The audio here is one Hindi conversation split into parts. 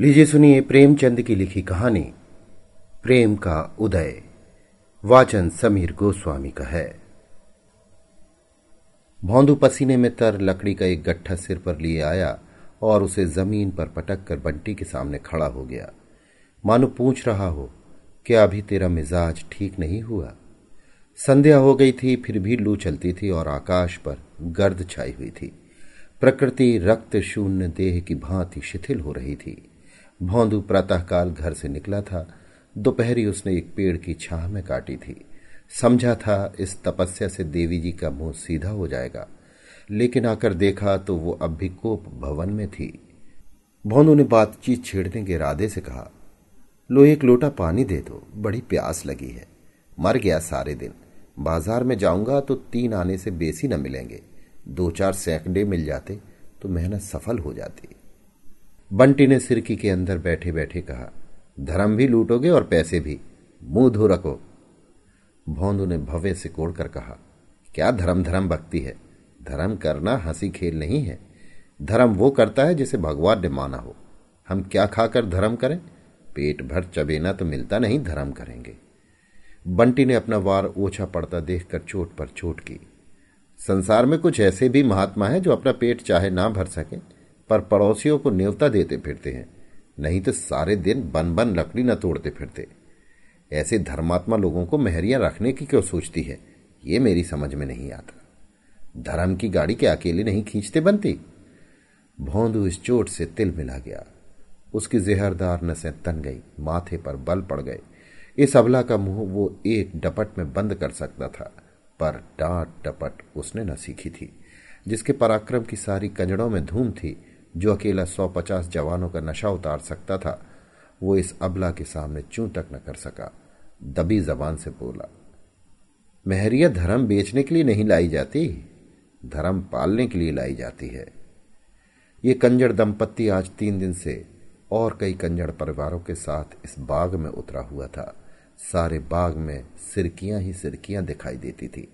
लीजिए सुनिए प्रेमचंद की लिखी कहानी, प्रेम का उदय। वाचन समीर गोस्वामी का है। भौंदू पसीने में तर लकड़ी का एक गट्ठा सिर पर लिए आया और उसे ज़मीन पर पटक कर बंटी के सामने खड़ा हो गया। मानो पूछ रहा हो, क्या अभी तेरा मिजाज ठीक नहीं हुआ? संध्या हो गई थी, फिर भी लू चलती थी और आकाश पर गर्द छाई हुई थी। प्रकृति रक्त शून्य देह की भांति शिथिल हो रही थी। भौंदू प्रातःकाल घर से निकला था। दोपहरी उसने एक पेड़ की छाह में काटी थी। समझा था इस तपस्या से देवी जी का मुँह सीधा हो जाएगा। लेकिन आकर देखा तो वो अब भी कोप भवन में थी। भौंदू ने बातचीत छेड़ने के इरादे से कहा लो एक लोटा पानी दे दो, बड़ी प्यास लगी है। मर गया सारे दिन। बाज़ार में जाऊँगा तो तीन आने से बेसी न मिलेंगे। दो चार सैकड़े मिल जाते तो मेहनत सफल हो जाती। बंटी ने सिरकी के अंदर बैठे बैठे कहा, धर्म भी लूटोगे और पैसे भी, मुँह धो रखो। भौंदू ने भव्य से कोड़कर कहा, क्या धर्म धर्म भक्ति है? धर्म करना हँसी खेल नहीं है। धर्म वो करता है जिसे भगवान ने माना हो। हम क्या खाकर धर्म करें? पेट भर चबेना तो मिलता नहीं, धर्म करेंगे। बंटी ने अपना वार ओछा पड़ता देखकर चोट पर चोट की। संसार में कुछ ऐसे भी महात्मा हैं जो अपना पेट चाहे ना भर सकें। पर पड़ोसियों को न्योता देते फिरते हैं, नहीं तो सारे दिन बन बन लकड़ी न तोड़ते फिरते। ऐसे धर्मात्मा लोगों को मेहरियाँ रखने की क्यों सोचती है? ये मेरी समझ में नहीं आता। धर्म की गाड़ी के अकेले नहीं खींचते बनती। भौंदू इस चोट से तिल मिला गया। उसकी जहरदार नसें तन गई, माथे पर बल पड़ गए। इस अबला का मुँह वो एक डपट में बंद कर सकता था, पर डांट डपट उसने न सीखी थी, जिसके पराक्रम की सारी कंजड़ों में धूम थी। जो अकेला सौ पचास जवानों का नशा उतार सकता था, वो इस अबला के सामने चूं तक न कर सका। दबी जबान से बोला महरिया धर्म बेचने के लिए नहीं लाई जाती? धर्म पालने के लिए लाई जाती है। ये कंजर दंपत्ति आज तीन दिन से और कई कंजर परिवारों के साथ इस बाग में उतरा हुआ था। सारे बाग में सिरकियाँ ही सिरकियाँ दिखाई देती थी।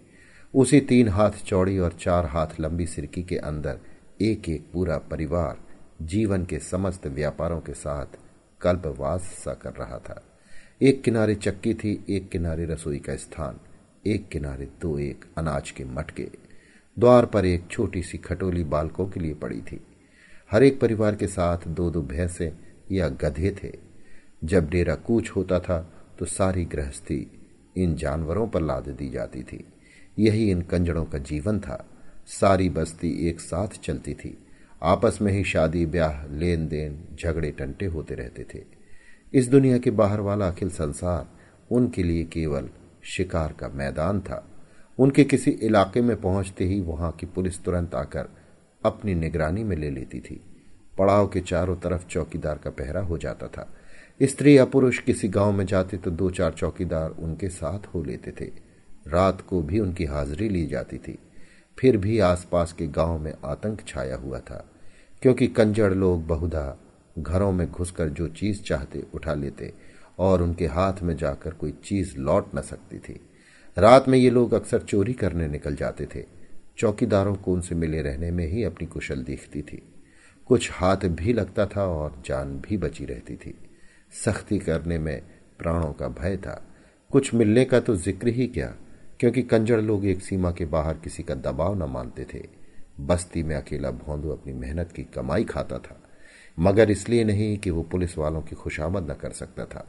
उसी तीन हाथ चौड़ी और चार हाथ लंबी सिरकी के अंदर एक एक पूरा परिवार जीवन के समस्त व्यापारों के साथ कल्पवास सा कर रहा था। एक किनारे चक्की थी, एक किनारे रसोई का स्थान, एक किनारे दो एक अनाज के मटके। द्वार पर एक छोटी सी खटोली बालकों के लिए पड़ी थी। हर एक परिवार के साथ दो दो भैंसे या गधे थे। जब डेरा कूच होता था तो सारी गृहस्थी इन जानवरों पर लाद दी जाती थी। यही इन कंजड़ों का जीवन था। सारी बस्ती एक साथ चलती थी। आपस में ही शादी, ब्याह लेन देन झगड़े, टंटे होते रहते थे। इस दुनिया के बाहर वाला अखिल संसार उनके लिए केवल शिकार का मैदान था। उनके किसी इलाके में पहुँचते ही वहाँ की पुलिस तुरंत आकर अपनी निगरानी में ले लेती थी। पड़ाव के चारों तरफ़ चौकीदार का पहरा हो जाता था। स्त्री या पुरुष किसी गाँव में जाते तो दो चार चौकीदार उनके साथ हो लेते थे। रात को भी उनकी हाजिरी ली जाती थी। फिर भी आसपास के गाँव में आतंक छाया हुआ था, क्योंकि कंजड़ लोग बहुधा घरों में घुसकर जो चीज़ चाहते उठा लेते और उनके हाथ में जाकर कोई चीज़ लौट न सकती थी। रात में ये लोग अक्सर चोरी करने निकल जाते थे। चौकीदारों को उनसे मिले रहने में ही अपनी कुशल दिखती थी। कुछ हाथ भी लगता था और जान भी बची रहती थी। सख्ती करने में प्राणों का भय था। कुछ मिलने का तो ज़िक्र ही क्या। क्योंकि कंजड़ लोग एक सीमा के बाहर किसी का दबाव न मानते थे। बस्ती में अकेला भोंदू अपनी मेहनत की कमाई खाता था, मगर इसलिए नहीं कि वो पुलिस वालों की खुशामद न कर सकता था।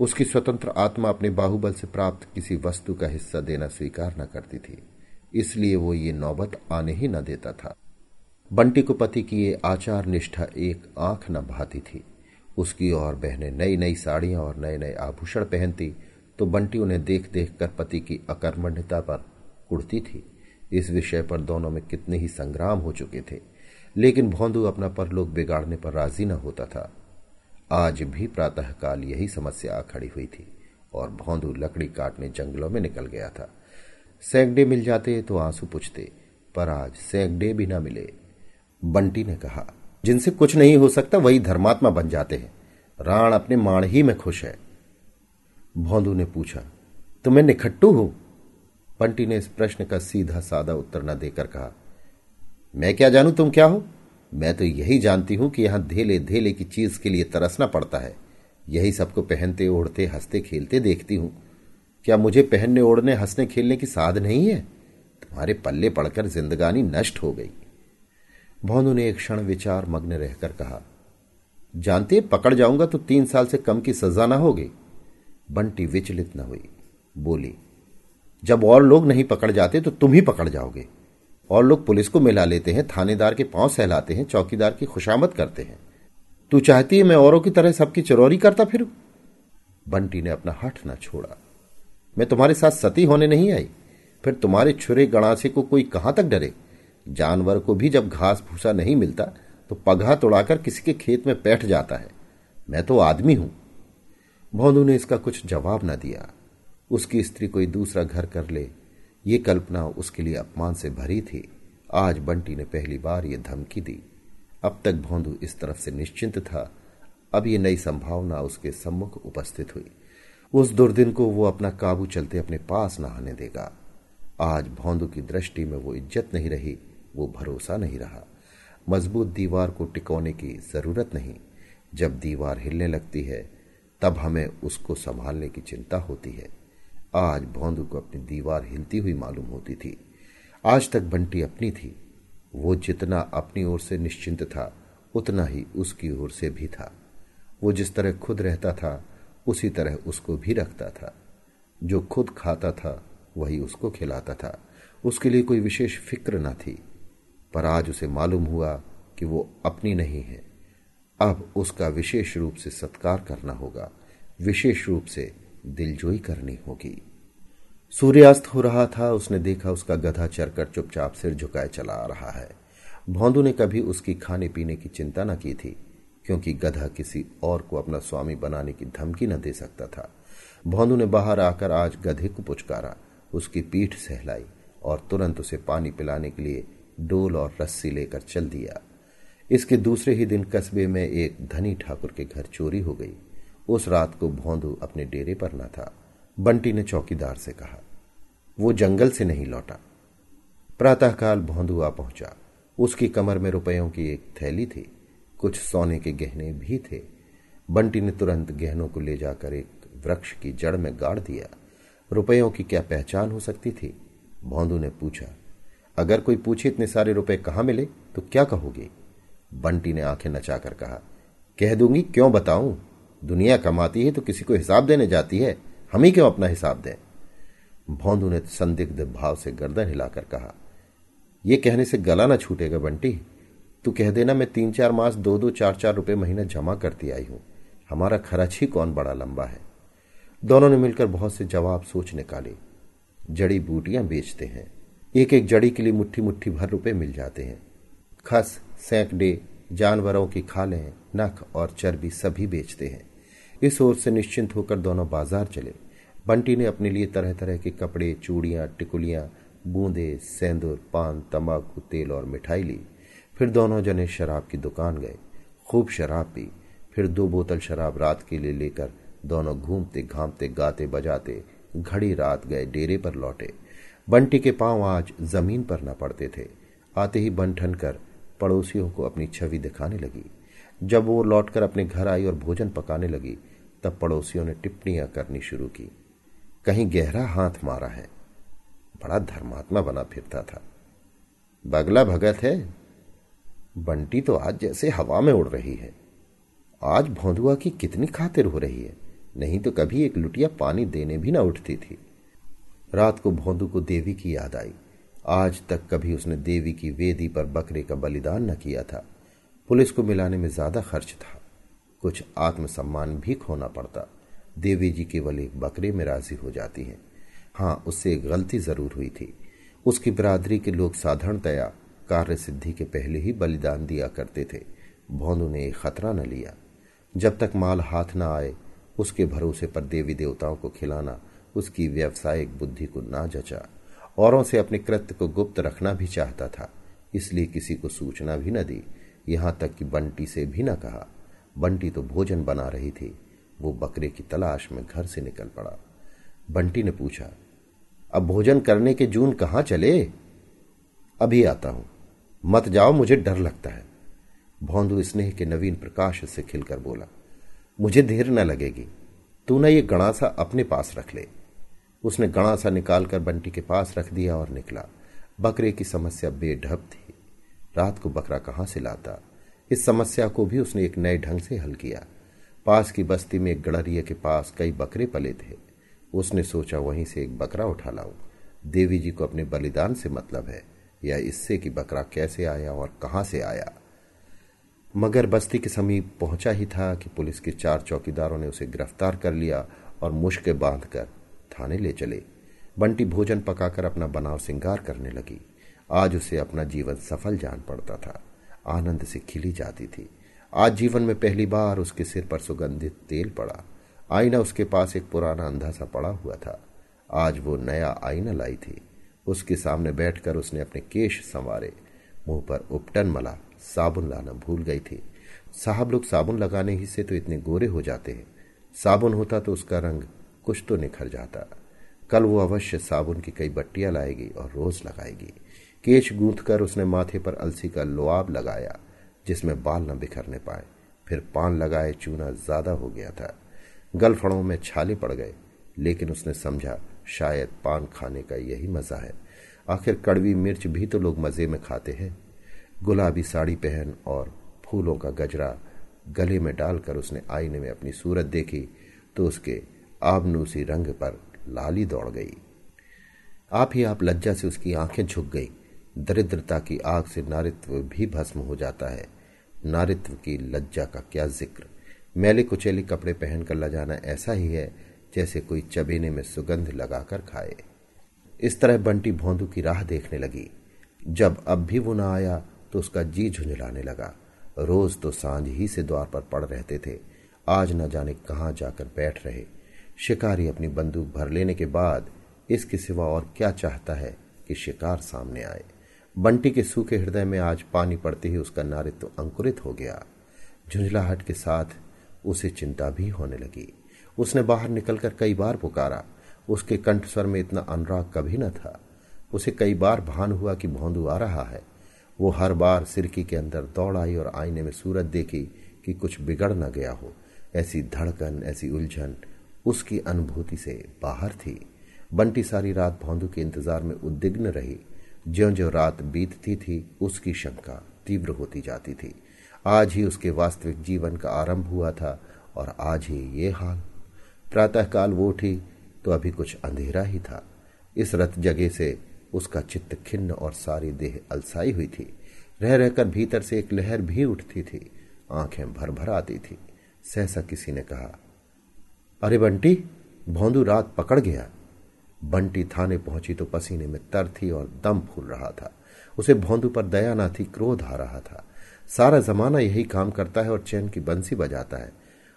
उसकी स्वतंत्र आत्मा अपने बाहुबल से प्राप्त किसी वस्तु का हिस्सा देना स्वीकार न करती थी, इसलिए वो ये नौबत आने ही न देता था। बंटी को पति की ये आचार निष्ठा एक आँख न भाती थी। उसकी और बहनें नई नई साड़ियाँ और नए नए आभूषण पहनती तो बंटी उन्हें देख देख कर पति की अकर्मण्यता पर उड़ती थी। इस विषय पर दोनों में कितने ही संग्राम हो चुके थे। लेकिन भौंदू अपना परलोक बिगाड़ने पर राज़ी न होता था। आज भी प्रातःकाल यही समस्या खड़ी हुई थी और भौंदू लकड़ी काटने जंगलों में निकल गया था। सैकड़े मिल जाते तो आँसू पूछते, पर आज सैकड़े भी न मिले। बंटी ने कहा, जिनसे कुछ नहीं हो सकता, वही धर्मात्मा बन जाते हैं। राण अपने माण ही में खुश है। भौंदू ने पूछा तो मैं निखट्टू हूँ? पंटी ने इस प्रश्न का सीधा सादा उत्तर न देकर कहा, मैं क्या जानू तुम क्या हो? मैं तो यही जानती हूँ कि यहाँ धेले धेले की चीज़ के लिए तरसना पड़ता है। यही सबको पहनते, ओढ़ते, हँसते, खेलते देखती हूँ। क्या मुझे पहनने, ओढ़ने, हंसने, खेलने की साध नहीं है? तुम्हारे पल्ले पड़कर जिंदगानी नष्ट हो गई। भौनू ने एक क्षण विचार मग्न रहकर कहा, जानते, पकड़ जाऊँगा तो तीन साल से कम की सजा ना होगी। बंटी विचलित न हुई। बोली, जब और लोग नहीं पकड़ जाते तो तुम ही पकड़ जाओगे। और लोग पुलिस को मिला लेते हैं, थानेदार के पाँव सहलाते हैं, चौकीदार की खुशामद करते हैं। तू चाहती है मैं औरों की तरह सबकी चरौरी करता फिर? बंटी ने अपना हठ न छोड़ा। मैं तुम्हारे साथ सती होने नहीं आई, फिर तुम्हारे छुरे गणासे को कोई कहाँ तक डरे? जानवर को भी जब घास भूसा नहीं मिलता तो पगहा तोड़ाकर किसी के खेत में बैठ जाता है। मैं तो आदमी हूँ भोनू ने इसका कुछ जवाब न दिया। उसकी स्त्री कोई दूसरा घर कर ले। ये कल्पना उसके लिए अपमान से भरी थी। आज बंटी ने पहली बार ये धमकी दी। अब तक भोंदू इस तरफ़ से निश्चिंत था। अब ये नई संभावना उसके सम्मुख उपस्थित हुई। उस दुर्दिन को वो अपना काबू चलते अपने पास न आने देगा। आज भौंदू की दृष्टि में वो इज़्ज़त नहीं रही, वो भरोसा नहीं रहा। मज़बूत दीवार को टिकोने की ज़रूरत नहीं। जब दीवार हिलने लगती है तब हमें उसको संभालने की चिंता होती है। आज भौंदू को अपनी दीवार हिलती हुई मालूम होती थी। आज तक बंटी अपनी थी। वो जितना अपनी ओर से निश्चिंत था, उतना ही उसकी ओर से भी था। वो जिस तरह खुद रहता था, उसी तरह उसको भी रखता था। जो खुद खाता था, वही उसको खिलाता था। उसके लिए कोई विशेष फ़िक्र न थी। पर आज उसे मालूम हुआ कि वो अपनी नहीं है। अब उसका विशेष रूप से सत्कार करना होगा। विशेष रूप से दिलजोई करनी होगी। सूर्यास्त हो रहा था, उसने देखा उसका गधा चरकर चुपचाप सिर झुकाए चला आ रहा है। भौंदू ने कभी उसकी खाने पीने की चिंता न की थी, क्योंकि गधा किसी और को अपना स्वामी बनाने की धमकी न दे सकता था। भौंदू ने बाहर आकर आज गधे को पुचकारा, उसकी पीठ सहलाई और तुरंत उसे पानी पिलाने के लिए डोल और रस्सी लेकर चल दिया। इसके दूसरे ही दिन कस्बे में एक धनी ठाकुर के घर चोरी हो गई। उस रात को भौंदू अपने डेरे पर न था। बंटी ने चौकीदार से कहा, वो जंगल से नहीं लौटा। प्रातःकाल भौंदू आ पहुँचा। उसकी कमर में रुपयों की एक थैली थी। कुछ सोने के गहने भी थे। बंटी ने तुरंत गहनों को ले जाकर एक वृक्ष की जड़ में गाड़ दिया। रुपयों की क्या पहचान हो सकती थी? भौंदू ने पूछा, अगर कोई पूछे इतने सारे रुपए कहाँ मिले तो क्या कहोगे? बंटी ने आँखें नचाकर कहा, कह दूँगी, क्यों बताऊँ? दुनिया कमाती है तो किसी को हिसाब देने जाती है। हम ही क्यों अपना हिसाब दें? भौंदू ने संदिग्ध भाव से गर्दन हिलाकर कहा यह कहने से गला ना छूटेगा बंटी। तू कह देना, मैं तीन चार मास दो दो चार चार रुपए महीना जमा करती आई हूँ। हमारा खर्च ही कौन बड़ा लंबा है? दोनों ने मिलकर बहुत से जवाब सोच निकाले। जड़ी बूटियाँ बेचते हैं। एक एक जड़ी के लिए मुट्ठी मुट्ठी भर रुपए मिल जाते हैं। खस सैकड़े जानवरों की खालें, नख और चर्बी सभी बेचते हैं। इस ओर से निश्चिंत होकर दोनों बाज़ार चले। बंटी ने अपने लिए तरह तरह के कपड़े, चूड़ियाँ, टिकुलियाँ, बूंदे, सेंदूर, पान, तंबाकू, तेल और मिठाई ली। फिर दोनों जने शराब की दुकान गए। खूब शराब पी। फिर दो बोतल शराब रात के लिए लेकर दोनों घूमते घामते गाते बजाते घड़ी रात गए डेरे पर लौटे। बंटी के पाँव आज ज़मीन पर न पड़ते थे। आते ही बन ठन कर पड़ोसियों को अपनी छवि दिखाने लगी। जब वो लौटकर अपने घर आई और भोजन पकाने लगी, तब पड़ोसियों ने टिप्पणियाँ करनी शुरू की। कहीं गहरा हाथ मारा है। बड़ा धर्मात्मा बना फिरता था। बगला भगत है। बंटी तो आज जैसे हवा में उड़ रही है। आज भोंदुआ की कितनी खातिर हो रही है। नहीं तो कभी एक लुटिया पानी देने भी ना उठती थी। रात को भोंदू को देवी की याद आई। आज तक कभी उसने देवी की वेदी पर बकरे का बलिदान न किया था। पुलिस को मिलाने में ज़्यादा खर्च था। कुछ आत्मसम्मान भी खोना पड़ता। देवी जी केवल एक बकरे में राज़ी हो जाती हैं। हाँ उससे एक गलती ज़रूर हुई थी। उसकी बरादरी के लोग साधारणतया कार्य सिद्धि के पहले ही बलिदान दिया करते थे। भोनू ने खतरा न लिया। जब तक माल हाथ न आए, उसके भरोसे पर देवी देवताओं को खिलाना, उसकी व्यवसायिक बुद्धि को ना जचा। औरों से अपने कृत्य को गुप्त रखना भी चाहता था, इसलिए किसी को सूचना भी न दी। यहाँ तक कि बंटी से भी न कहा। बंटी तो भोजन बना रही थी, वो बकरे की तलाश में घर से निकल पड़ा। बंटी ने पूछा, अब भोजन करने के जून कहाँ चले? अभी आता हूँ। मत जाओ, मुझे डर लगता है। भौंदू स्नेह के नवीन प्रकाश से खिलकर बोला, मुझे देर न लगेगी। तू न ये गणासा अपने पास रख ले। उसने गणासा निकालकर बंटी के पास रख दिया और निकला। बकरे की समस्या बेढब थी। रात को बकरा कहाँ से लाता? इस समस्या को भी उसने एक नए ढंग से हल किया। पास की बस्ती में एक गड़रिया के पास कई बकरे पले थे। उसने सोचा, वहीं से एक बकरा उठा लाऊं। देवी जी को अपने बलिदान से मतलब है। या इससे कि बकरा कैसे आया और कहाँ से आया? मगर बस्ती के समीप पहुँचा ही था कि पुलिस के चार चौकीदारों ने उसे गिरफ़्तार कर लिया और मुश्के बांधकर थाने ले चले। बंटी भोजन पकाकर अपना बनाव सिंगार करने लगी। आज उसे अपना जीवन सफल जान पड़ता था। आनंद से खिली जाती थी। आज जीवन में पहली बार उसके सिर पर सुगंधित तेल पड़ा। आईना उसके पास एक पुराना अंधा सा पड़ा हुआ था। आज वो नया आईना लाई थी। उसके सामने बैठकर उसने अपने केश संवारे। मुँह पर उपटन मला, साबुन लाना भूल गई थी। साहब लोग साबुन लगाने ही से तो इतने गोरे हो जाते हैं। साबुन होता तो उसका रंग कुछ तो निखर जाता। कल वो अवश्य साबुन की कई बट्टियाँ लाएगी और रोज लगाएगी। केश गूंथ कर उसने माथे पर अलसी का लोआब लगाया, जिसमें बाल न बिखरने पाए। फिर पान लगाए, चूना ज़्यादा हो गया था। गलफड़ों में छाले पड़ गए, लेकिन उसने समझा, शायद पान खाने का यही मज़ा है। आखिर कड़वी मिर्च भी तो लोग मज़े में खाते हैं। गुलाबी साड़ी पहन और फूलों का गजरा गले में डालकर उसने आईने में अपनी सूरत देखी तो उसके आबनूसी रंग पर लाली दौड़ गई। आप ही आप लज्जा से उसकी आँखें झुक गई। दरिद्रता की आग से नारित्व भी भस्म हो जाता है। नारित्व की लज्जा का क्या ज़िक्र। मैले कुचेली कपड़े पहनकर लजाना ऐसा ही है जैसे कोई चबेने में सुगंध लगाकर खाए। इस तरह बंटी भोंदू की राह देखने लगी। जब अब भी वो ना आया तो उसका जी झुंझलाने लगा। रोज तो साँझ ही से द्वार पर पड़ रहते थे। आज न जाने कहाँ जाकर बैठ रहे। शिकारी अपनी बंदूक भर लेने के बाद इसके सिवा और क्या चाहता है कि शिकार सामने आए। बंटी के सूखे हृदय में आज पानी पड़ते ही उसका नारित्व तो अंकुरित हो गया। झुंझलाहट के साथ उसे चिंता भी होने लगी। उसने बाहर निकलकर कई बार पुकारा। उसके कंठ स्वर में इतना अनुराग कभी न था। उसे कई बार भान हुआ कि भौंदू आ रहा है। वो हर बार सिरकी के अंदर दौड़ आई और आईने में सूरत देखी कि कुछ बिगड़ न गया हो। ऐसी धड़कन, ऐसी उलझन उसकी अनुभूति से बाहर थी। बंटी सारी रात भौंदू के इंतज़ार में उद्विग्न रही। ज्यो ज्यो रात बीतती थी, उसकी शंका तीव्र होती जाती थी। आज ही उसके वास्तविक जीवन का आरंभ हुआ था और आज ही ये हाल। प्रातःकाल वो उठी तो अभी कुछ अंधेरा ही था। इस रत जगह से उसका चित्त खिन्न और सारी देह अलसाई हुई थी। रह रहकर भीतर से एक लहर भी उठती थी। आँखें भर भर आती थी। सहसा किसी ने कहा अरे बंटी, भौंदू रात पकड़ गया। बंटी थाने पहुँची तो पसीने में तर थी और दम फूल रहा था। उसे भौंदू पर दया ना थी क्रोध आ रहा था। सारा जमाना यही काम करता है और चैन की बंसी बजाता है।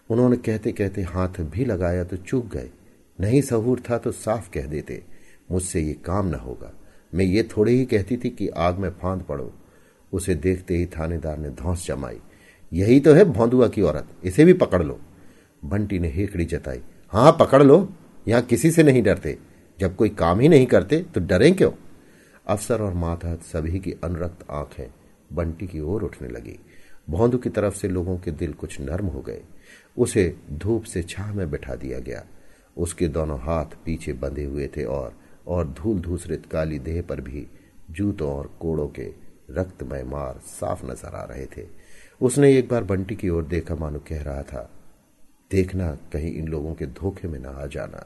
उन्होंने कहते कहते हाथ भी लगाया तो चूक गए। नहीं सहूर था तो साफ़ कह देते, मुझसे ये काम न होगा। मैं ये थोड़े ही कहती थी कि आग में फांद पड़ो। उसे देखते ही थानेदार ने धौस जमाई। यही तो है भौंदुआ की औरत, इसे भी पकड़ लो। बंटी ने हेकड़ी जताई हाँ पकड़ लो, यहाँ किसी से नहीं डरते। जब कोई काम ही नहीं करते तो डरें क्यों? अफसर और मातहत सभी की अनरक्त आँखें बंटी की ओर उठने लगी। भौंदू की तरफ़ से लोगों के दिल कुछ नर्म हो गए। उसे धूप से छाह में बैठा दिया गया। उसके दोनों हाथ पीछे बंधे हुए थे और और धूल धूसरित काली देह पर भी जूतों और कोड़ों के रक्तमय मार साफ़ नज़र आ रहे थे। उसने एक बार बंटी की ओर देखा, मानो कह रहा था देखना, कहीं इन लोगों के धोखे में ना आ जाना।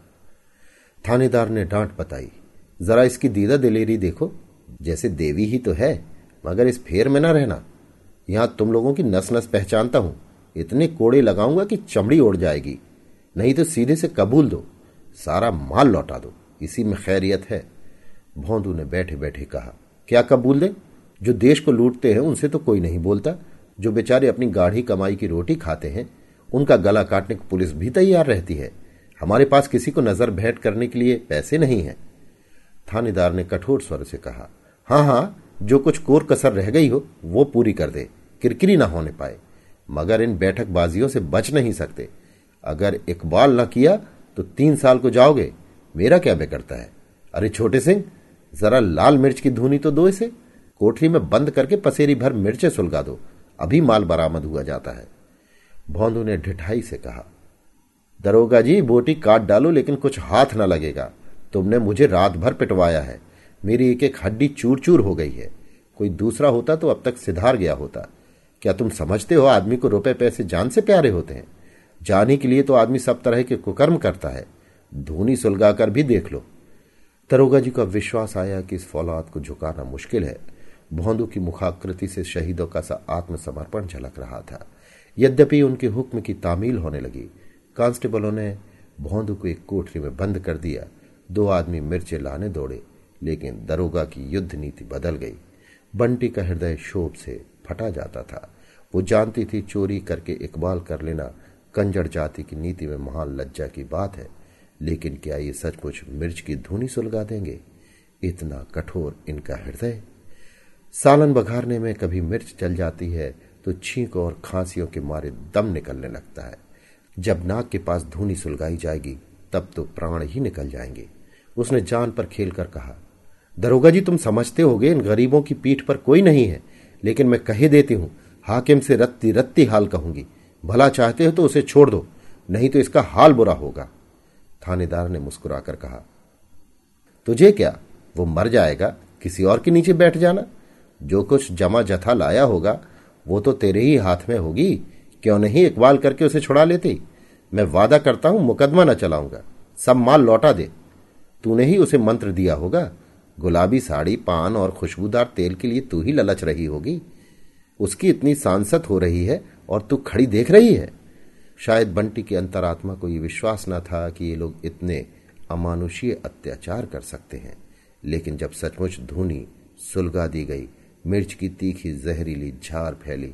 थानेदार ने डांट बताई जरा इसकी दीदा दिलेरी देखो, जैसे देवी ही तो है, मगर इस फेर में ना रहना। यहाँ तुम लोगों की नस नस पहचानता हूँ। इतने कोड़े लगाऊँगा कि चमड़ी उड़ जाएगी। नहीं तो सीधे से कबूल दो, सारा माल लौटा दो। इसी में खैरियत है। भोंदू ने बैठे बैठे कहा, क्या कबूल दे? जो देश को लूटते हैं, उनसे तो कोई नहीं बोलता। जो बेचारे अपनी गाढ़ी कमाई की रोटी खाते हैं उनका गला काटने को पुलिस भी तैयार रहती है। हमारे पास किसी को नज़र भेंट करने के लिए पैसे नहीं है। थानेदार ने कठोर स्वर से कहा हाँ हाँ जो कुछ कोर कसर रह गई हो, वो पूरी कर दे। किरकिरी ना होने पाए। मगर इन बैठक बाजियों से बच नहीं सकते। अगर इकबाल ना किया तो तीन साल को जाओगे। मेरा क्या बिगड़ता है? अरे छोटे सिंह, जरा लाल मिर्च की धुनी तो दो इसे। कोठरी में बंद करके पसेरी भर मिर्चे सुलगा दो। अभी माल बरामद हुआ जाता है। भौंदू ने ढिठाई से कहा, दरोगा जी, बोटी काट डालो, लेकिन कुछ हाथ न लगेगा। तुमने मुझे रात भर पिटवाया है। मेरी एक एक हड्डी चूर चूर हो गई है। कोई दूसरा होता तो अब तक सिधार गया होता। क्या तुम समझते हो आदमी को रुपए पैसे जान से प्यारे होते हैं? जाने के लिए तो आदमी सब तरह के कुकर्म करता है। धूनी सुलगाकर भी देख लो। दरोगा जी का विश्वास आया कि इस फौलाद को झुकाना मुश्किल है। भौंदू की मुखाकृति से शहीदों का सा आत्मसमर्पण झलक रहा था। यद्यपि उनके हुक्म की तामील होने लगी। कांस्टेबलों ने भौंदू को एक कोठरी में बंद कर दिया। दो आदमी मिर्चे लाने दौड़े, लेकिन दरोगा की युद्ध नीति बदल गई। बंटी का हृदय शोभ से फटा जाता था। वो जानती थी चोरी करके इकबाल कर लेना कंजड़ जाति की नीति में महान लज्जा की बात है, लेकिन क्या ये सचमुच मिर्च की धुनी सुलगा देंगे? इतना कठोर इनका हृदय। सालन बघारने में कभी मिर्च चल जाती है तो छींक और खांसियों के मारे दम निकलने लगता है। जब नाक के पास धूनी सुलगाई जाएगी, तब तो प्राण ही निकल जाएँगे। उसने जान पर खेल कर कहा, दरोगा जी, तुम समझते होगे, इन गरीबों की पीठ पर कोई नहीं है, लेकिन मैं कहे देती हूँ, हाकिम से रत्ती रत्ती हाल कहूँगी। भला चाहते हो तो उसे छोड़ दो, नहीं तो इसका हाल बुरा होगा। थानेदार ने मुस्कुराकर कहा, तुझे क्या, वो मर जाएगा, किसी और के नीचे बैठ जाना? जो कुछ जमा जथा लाया होगा वो तो तेरे ही हाथ में होगी। क्यों नहीं इकबाल करके उसे छुड़ा लेते? मैं वादा करता हूँ, मुकदमा न चलाऊँगा। सब माल लौटा दे। तूने ही उसे मंत्र दिया होगा, गुलाबी साड़ी, पान और खुशबूदार तेल के लिए तू ही ललच रही होगी। उसकी इतनी सांसत हो रही है और तू खड़ी देख रही है। शायद बंटी की अंतरात्मा को यह विश्वास न था कि ये लोग इतने अमानुषीय अत्याचार कर सकते हैं। लेकिन जब सचमुच धूनी सुलगा दी गई मिर्च की तीखी जहरीली झार फैली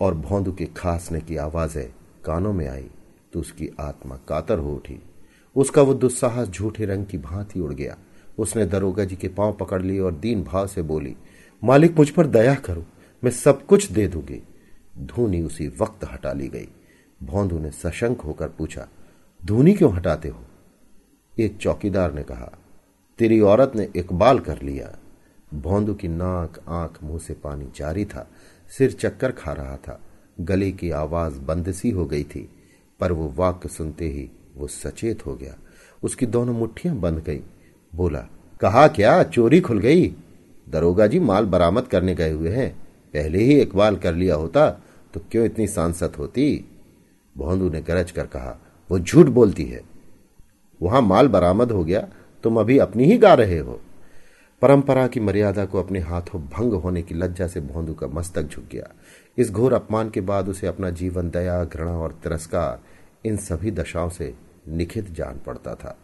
और भौंदू के खासने की आवाज़ें कानों में आई तो उसकी आत्मा कातर हो उठी। उसका वो दुस्साहस झूठे रंग की भांति उड़ गया। उसने दरोगा जी के पाँव पकड़ लिए और दीन भाव से बोली, मालिक, मुझ पर दया करो, मैं सब कुछ दे दूँगी। धूनी उसी वक्त हटा ली गई। भौंदू ने सशंक होकर पूछा, धूनी क्यों हटाते हो? एक चौकीदार ने कहा, तेरी औरत ने इकबाल कर लिया। भौंदू की नाक, आँख, मुँह से पानी जारी था। सिर चक्कर खा रहा था। गले की आवाज़ बंद सी हो गई थी, पर वो वाक्य सुनते ही वो सचेत हो गया। उसकी दोनों मुट्ठियाँ बंद गई। बोला, कहा क्या? चोरी खुल गई? दरोगा जी माल बरामद करने गए हुए हैं। पहले ही इकबाल कर लिया होता तो क्यों इतनी सांसत होती? भौंदू ने गरज कर कहा, वो झूठ बोलती है। वहाँ माल बरामद हो गया, तुम अभी अपनी ही गा रहे हो। परंपरा की मर्यादा को अपने हाथों भंग होने की लज्जा से भौंदू का मस्तक झुक गया। इस घोर अपमान के बाद उसे अपना जीवन, दया, घृणा और तिरस्कार इन सभी दशाओं से निखित जान पड़ता था।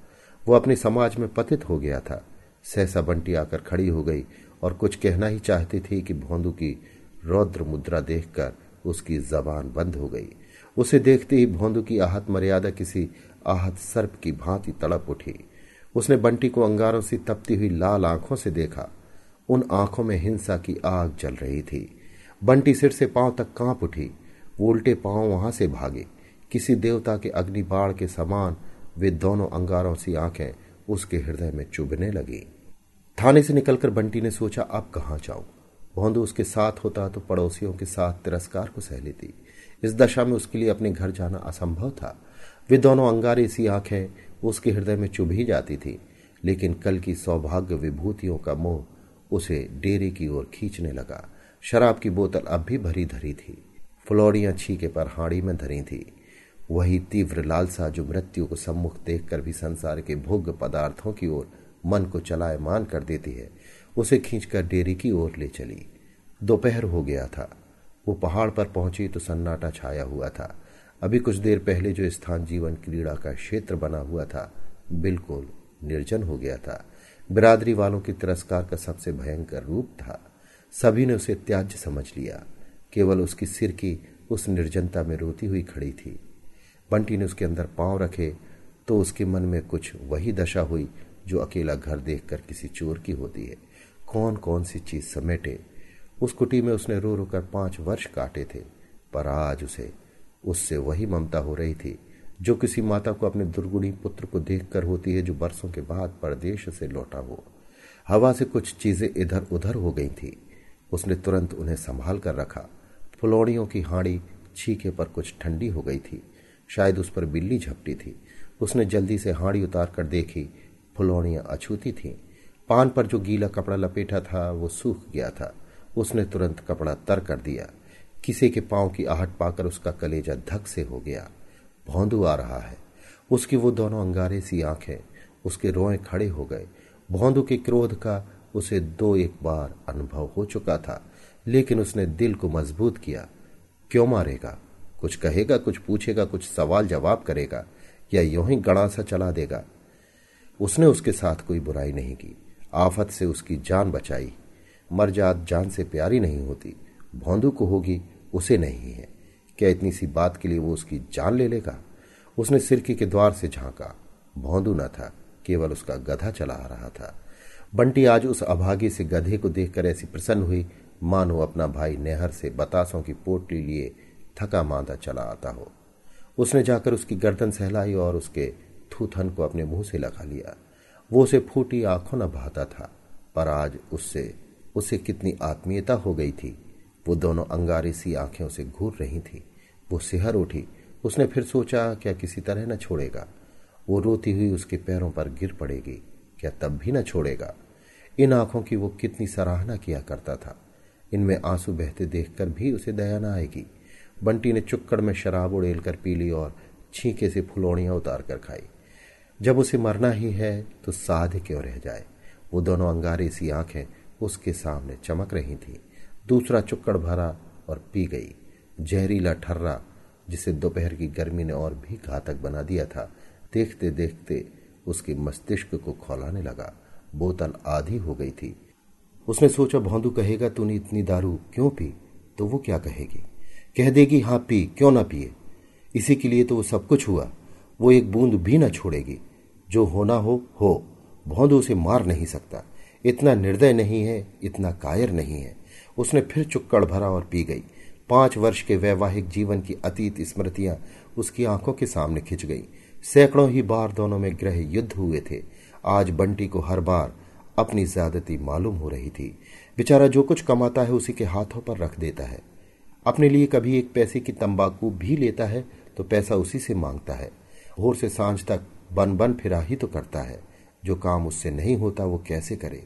वो अपने समाज में पतित हो गया था। सहसा बंटी आकर खड़ी हो गई और कुछ कहना ही चाहती थी कि भोंदू की रौद्र मुद्रा देखकर उसकी जबान बंद हो गई। उसे देखते ही भोंदू की आहत मर्यादा किसी आहत सर्प की भांति तड़प उठी। उसने बंटी को अंगारों से तपती हुई लाल आँखों से देखा। उन आँखों में हिंसा की आग जल रही थी। बंटी सिर से पाँव तक काँप उठी। वो उल्टे पाँव वहाँ से भागे। किसी देवता के अग्नि बाढ़ के समान वे दोनों अंगारों सी आँखें उसके हृदय में चुभने लगी। थाने से निकलकर बंटी ने सोचा, अब कहाँ जाऊँ? भोंदू उसके साथ होता तो पड़ोसियों के साथ तिरस्कार को सह लेती। इस दशा में उसके लिए अपने घर जाना असंभव था। वे दोनों अंगारे सी आँखें उसके हृदय में चुभ ही जाती थी, लेकिन कल की सौभाग्य विभूतियों का मोह उसे डेरे की ओर खींचने लगा। शराब की बोतल अब भी भरी धरी थी। फ्लोरियाँ छीके पर हाड़ी में धरी थी। वही तीव्र लालसा जो मृत्यु को सम्मुख देखकर भी संसार के भोग्य पदार्थों की ओर मन को चलायमान कर देती है, उसे खींचकर डेरी की ओर ले चली। दोपहर हो गया था। वो पहाड़ पर पहुँची तो सन्नाटा छाया हुआ था। अभी कुछ देर पहले जो स्थान जीवन क्रीड़ा का क्षेत्र बना हुआ था, बिल्कुल निर्जन हो गया था। बिरादरी वालों के तिरस्कार का सबसे भयंकर रूप था। सभी ने उसे त्याज्य समझ लिया। केवल उसकी सिर की उस निर्जनता में रोती हुई खड़ी थी। बंटी ने उसके अंदर पाँव रखे तो उसके मन में कुछ वही दशा हुई जो अकेला घर देखकर किसी चोर की होती है। कौन कौन सी चीज़ समेटे? उस कुटी में उसने रो रो कर पाँच वर्ष काटे थे, पर आज उसे उससे वही ममता हो रही थी, जो किसी माता को अपने दुर्गुणी पुत्र को देखकर होती है, जो बरसों के बाद परदेश से लौटा हो। हवा से कुछ चीज़ें इधर उधर हो गई थी। उसने तुरंत उन्हें संभाल कर रखा। फुलौड़ियों की हाड़ी छीके पर कुछ ठंडी हो गई थी। शायद उस पर बिल्ली झपटी थी। उसने जल्दी से हाड़ी उतार कर देखी। फुलौड़ियाँ अछूती थीं। पान पर जो गीला कपड़ा लपेटा था, वो सूख गया था। उसने तुरंत कपड़ा तर कर दिया। किसी के पाँव की आहट पाकर उसका कलेजा धक से हो गया। भौंदू आ रहा है। उसकी वो दोनों अंगारे सी आँखें, उसके रोए खड़े हो गए। भौंदू के क्रोध का उसे दो एक बार अनुभव हो चुका था, लेकिन उसने दिल को मज़बूत किया। क्यों मारेगा? कुछ कहेगा, कुछ पूछेगा, कुछ सवाल जवाब करेगा, या यूँ ही गड़ासा चला देगा? उसने उसके साथ कोई बुराई नहीं की। आफत से उसकी जान बचाई। मरजात जान से प्यारी नहीं होती। भौंदू को होगी उसे नहीं है। क्या इतनी सी बात के लिए वो उसकी जान ले लेगा? उसने सिरकी के द्वार से झांका। भौंदू न था, केवल उसका गधा चला आ रहा था। बंटी आज उस अभागे से गधे को देखकर ऐसी प्रसन्न हुई, मानो अपना भाई नेहर से बतासों की पोटली लिए थका मांदा चला आता हो। उसने जाकर उसकी गर्दन सहलाई और उसके थूथन को अपने मुँह से लगा लिया। वो उसे फूटी आँखों न भाता था, पर आज उससे, उसे कितनी आत्मीयता हो गई थी। वो दोनों अंगारी सी आँखें उसे घूर रही थी। वो सिहर उठी। उसने फिर सोचा, क्या किसी तरह न छोड़ेगा? वो रोती हुई उसके पैरों पर गिर पड़ेगी। क्या तब भी न छोड़ेगा? इन आँखों की वो कितनी सराहना किया करता था। इनमें आँसू बहते देखकर भी उसे दया न आएगी। बंटी ने चुक्कड़ में शराब उड़ेल कर पी ली और छींके से फुलौड़ियाँ उतार कर खाई। जब उसे मरना ही है तो साध क्यों रह जाए। वो दोनों अंगारे सी आँखें उसके सामने चमक रही थी। दूसरा चुक्कड़ भरा और पी गई। जहरीला ठर्रा, जिसे दोपहर की गर्मी ने और भी घातक बना दिया था देखते देखते उसके मस्तिष्क को खोलाने लगा। बोतल आधी हो गई थी। उसने सोचा, भौंदू कहेगा, तूने इतनी दारू क्यों पी? तो वो क्या कहेगी? कह देगी हाँ पी, क्यों ना पिए? इसी के लिए तो वो सब कुछ हुआ। वो एक बूंद भी ना छोड़ेगी। जो होना हो हो। भौंदू उसे मार नहीं सकता। इतना निर्दय नहीं है, इतना कायर नहीं है। उसने फिर चुक्कड़ भरा और पी गई। पाँच वर्ष के वैवाहिक जीवन की अतीत स्मृतियाँ उसकी आँखों के सामने खिंच गई। सैकड़ों ही बार दोनों में ग्रह युद्ध हुए थे। आज बंटी को हर बार अपनी ज्यादती मालूम हो रही थी। बेचारा जो कुछ कमाता है उसी के हाथों पर रख देता है। अपने लिए कभी एक पैसे की तंबाकू भी लेता है तो पैसा उसी से माँगता है। भोर से साँझ तक बन बन फिरा ही तो करता है। जो काम उससे नहीं होता, वो कैसे करे?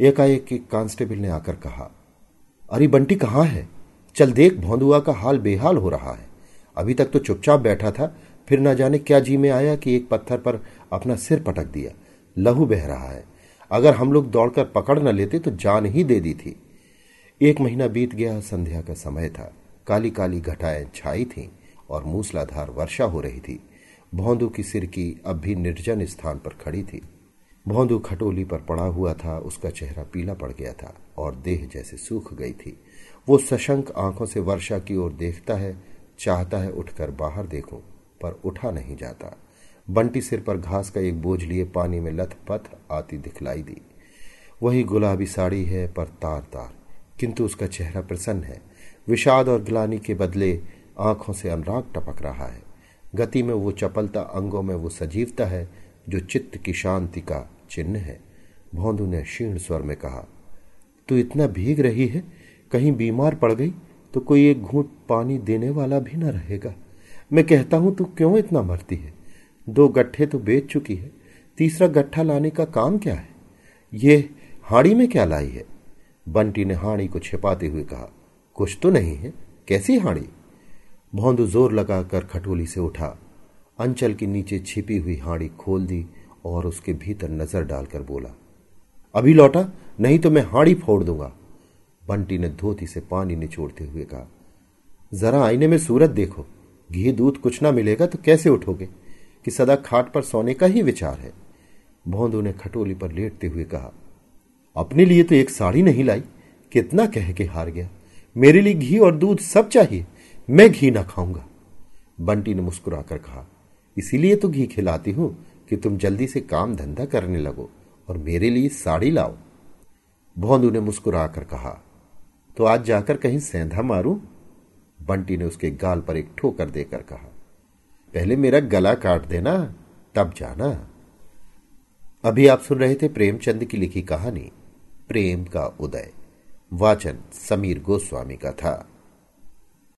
एकाएक एक कांस्टेबल ने आकर कहा अरे बंटी कहाँ है? चल देख, भौंदुआ का हाल बेहाल हो रहा है। अभी तक तो चुपचाप बैठा था, फिर ना जाने क्या जी में आया कि एक पत्थर पर अपना सिर पटक दिया। लहू बह रहा है। अगर हम लोग दौड़कर पकड़ न लेते तो जान ही दे दी थी। एक महीना बीत गया, संध्या का समय था। काली काली घटाएँ छाई थीं और मूसलाधार वर्षा हो रही थी। भौंदू की सिर की अब भी निर्जन स्थान पर खड़ी थी। भौंदू खटोली पर पड़ा हुआ था, उसका चेहरा पीला पड़ गया था और देह जैसे सूख गई थी। वो सशंक आँखों से वर्षा की ओर देखता है, चाहता है उठकर बाहर देखो, पर उठा नहीं जाता। बंटी सिर पर घास का एक बोझ लिए पानी में लथपथ आती दिखलाई दी। वही गुलाबी साड़ी है, पर तार तार किंतु उसका चेहरा प्रसन्न है। विषाद और ग्लानी के बदले आँखों से अनुराग टपक रहा है। गति में वो चपलता, अंगों में वो सजीवता है जो चित्त की शांति का चिन्ह है। भोंदू ने क्षीण स्वर में कहा, तू इतना भीग रही है? कहीं बीमार पड़ गई? तो कोई एक घूंट पानी देने वाला भी न रहेगा। मैं कहता हूँ, तू क्यों इतना मरती है? दो गट्ठे तो बेच चुकी है। तीसरा गट्ठा लाने का काम क्या है? ये हाड़ी में क्या लाई है? बंटी ने हाड़ी को छिपाते हुए कहा, कुछ तो नहीं है। कैसी हाड़ी? भौंदू ज़ोर लगाकर खटोली से उठा। अंचल के नीचे छिपी हुई हाड़ी खोल दी और उसके भीतर नज़र डालकर बोला, अभी लौटा, नहीं तो मैं हाड़ी फोड़ दूँगा। बंटी ने धोती से पानी निचोड़ते हुए कहा, जरा आईने में सूरत देखो, घी दूध कुछ ना मिलेगा तो कैसे उठोगे? कि सदा खाट पर सोने का ही विचार है। भोंदू ने खटोली पर लेटते हुए कहा, अपने लिए तो एक साड़ी नहीं लाई, कितना कह के हार गया। मेरे लिए घी और दूध सब चाहिए, मैं घी ना खाऊँगा। बंटी ने मुस्कुराकर कहा इसीलिए तो घी खिलाती हूँ कि तुम जल्दी से काम धंधा करने लगो और मेरे लिए साड़ी लाओ। भोंदू ने मुस्कुराकर कहा तो आज जाकर कहीं सेंधा मारूं? बंटी ने उसके गाल पर एक ठोकर देकर कहा, पहले मेरा गला काट देना, तब जाना। अभी आप सुन रहे थे प्रेमचंद की लिखी कहानी, प्रेम का उदय। वाचन समीर गोस्वामी का था।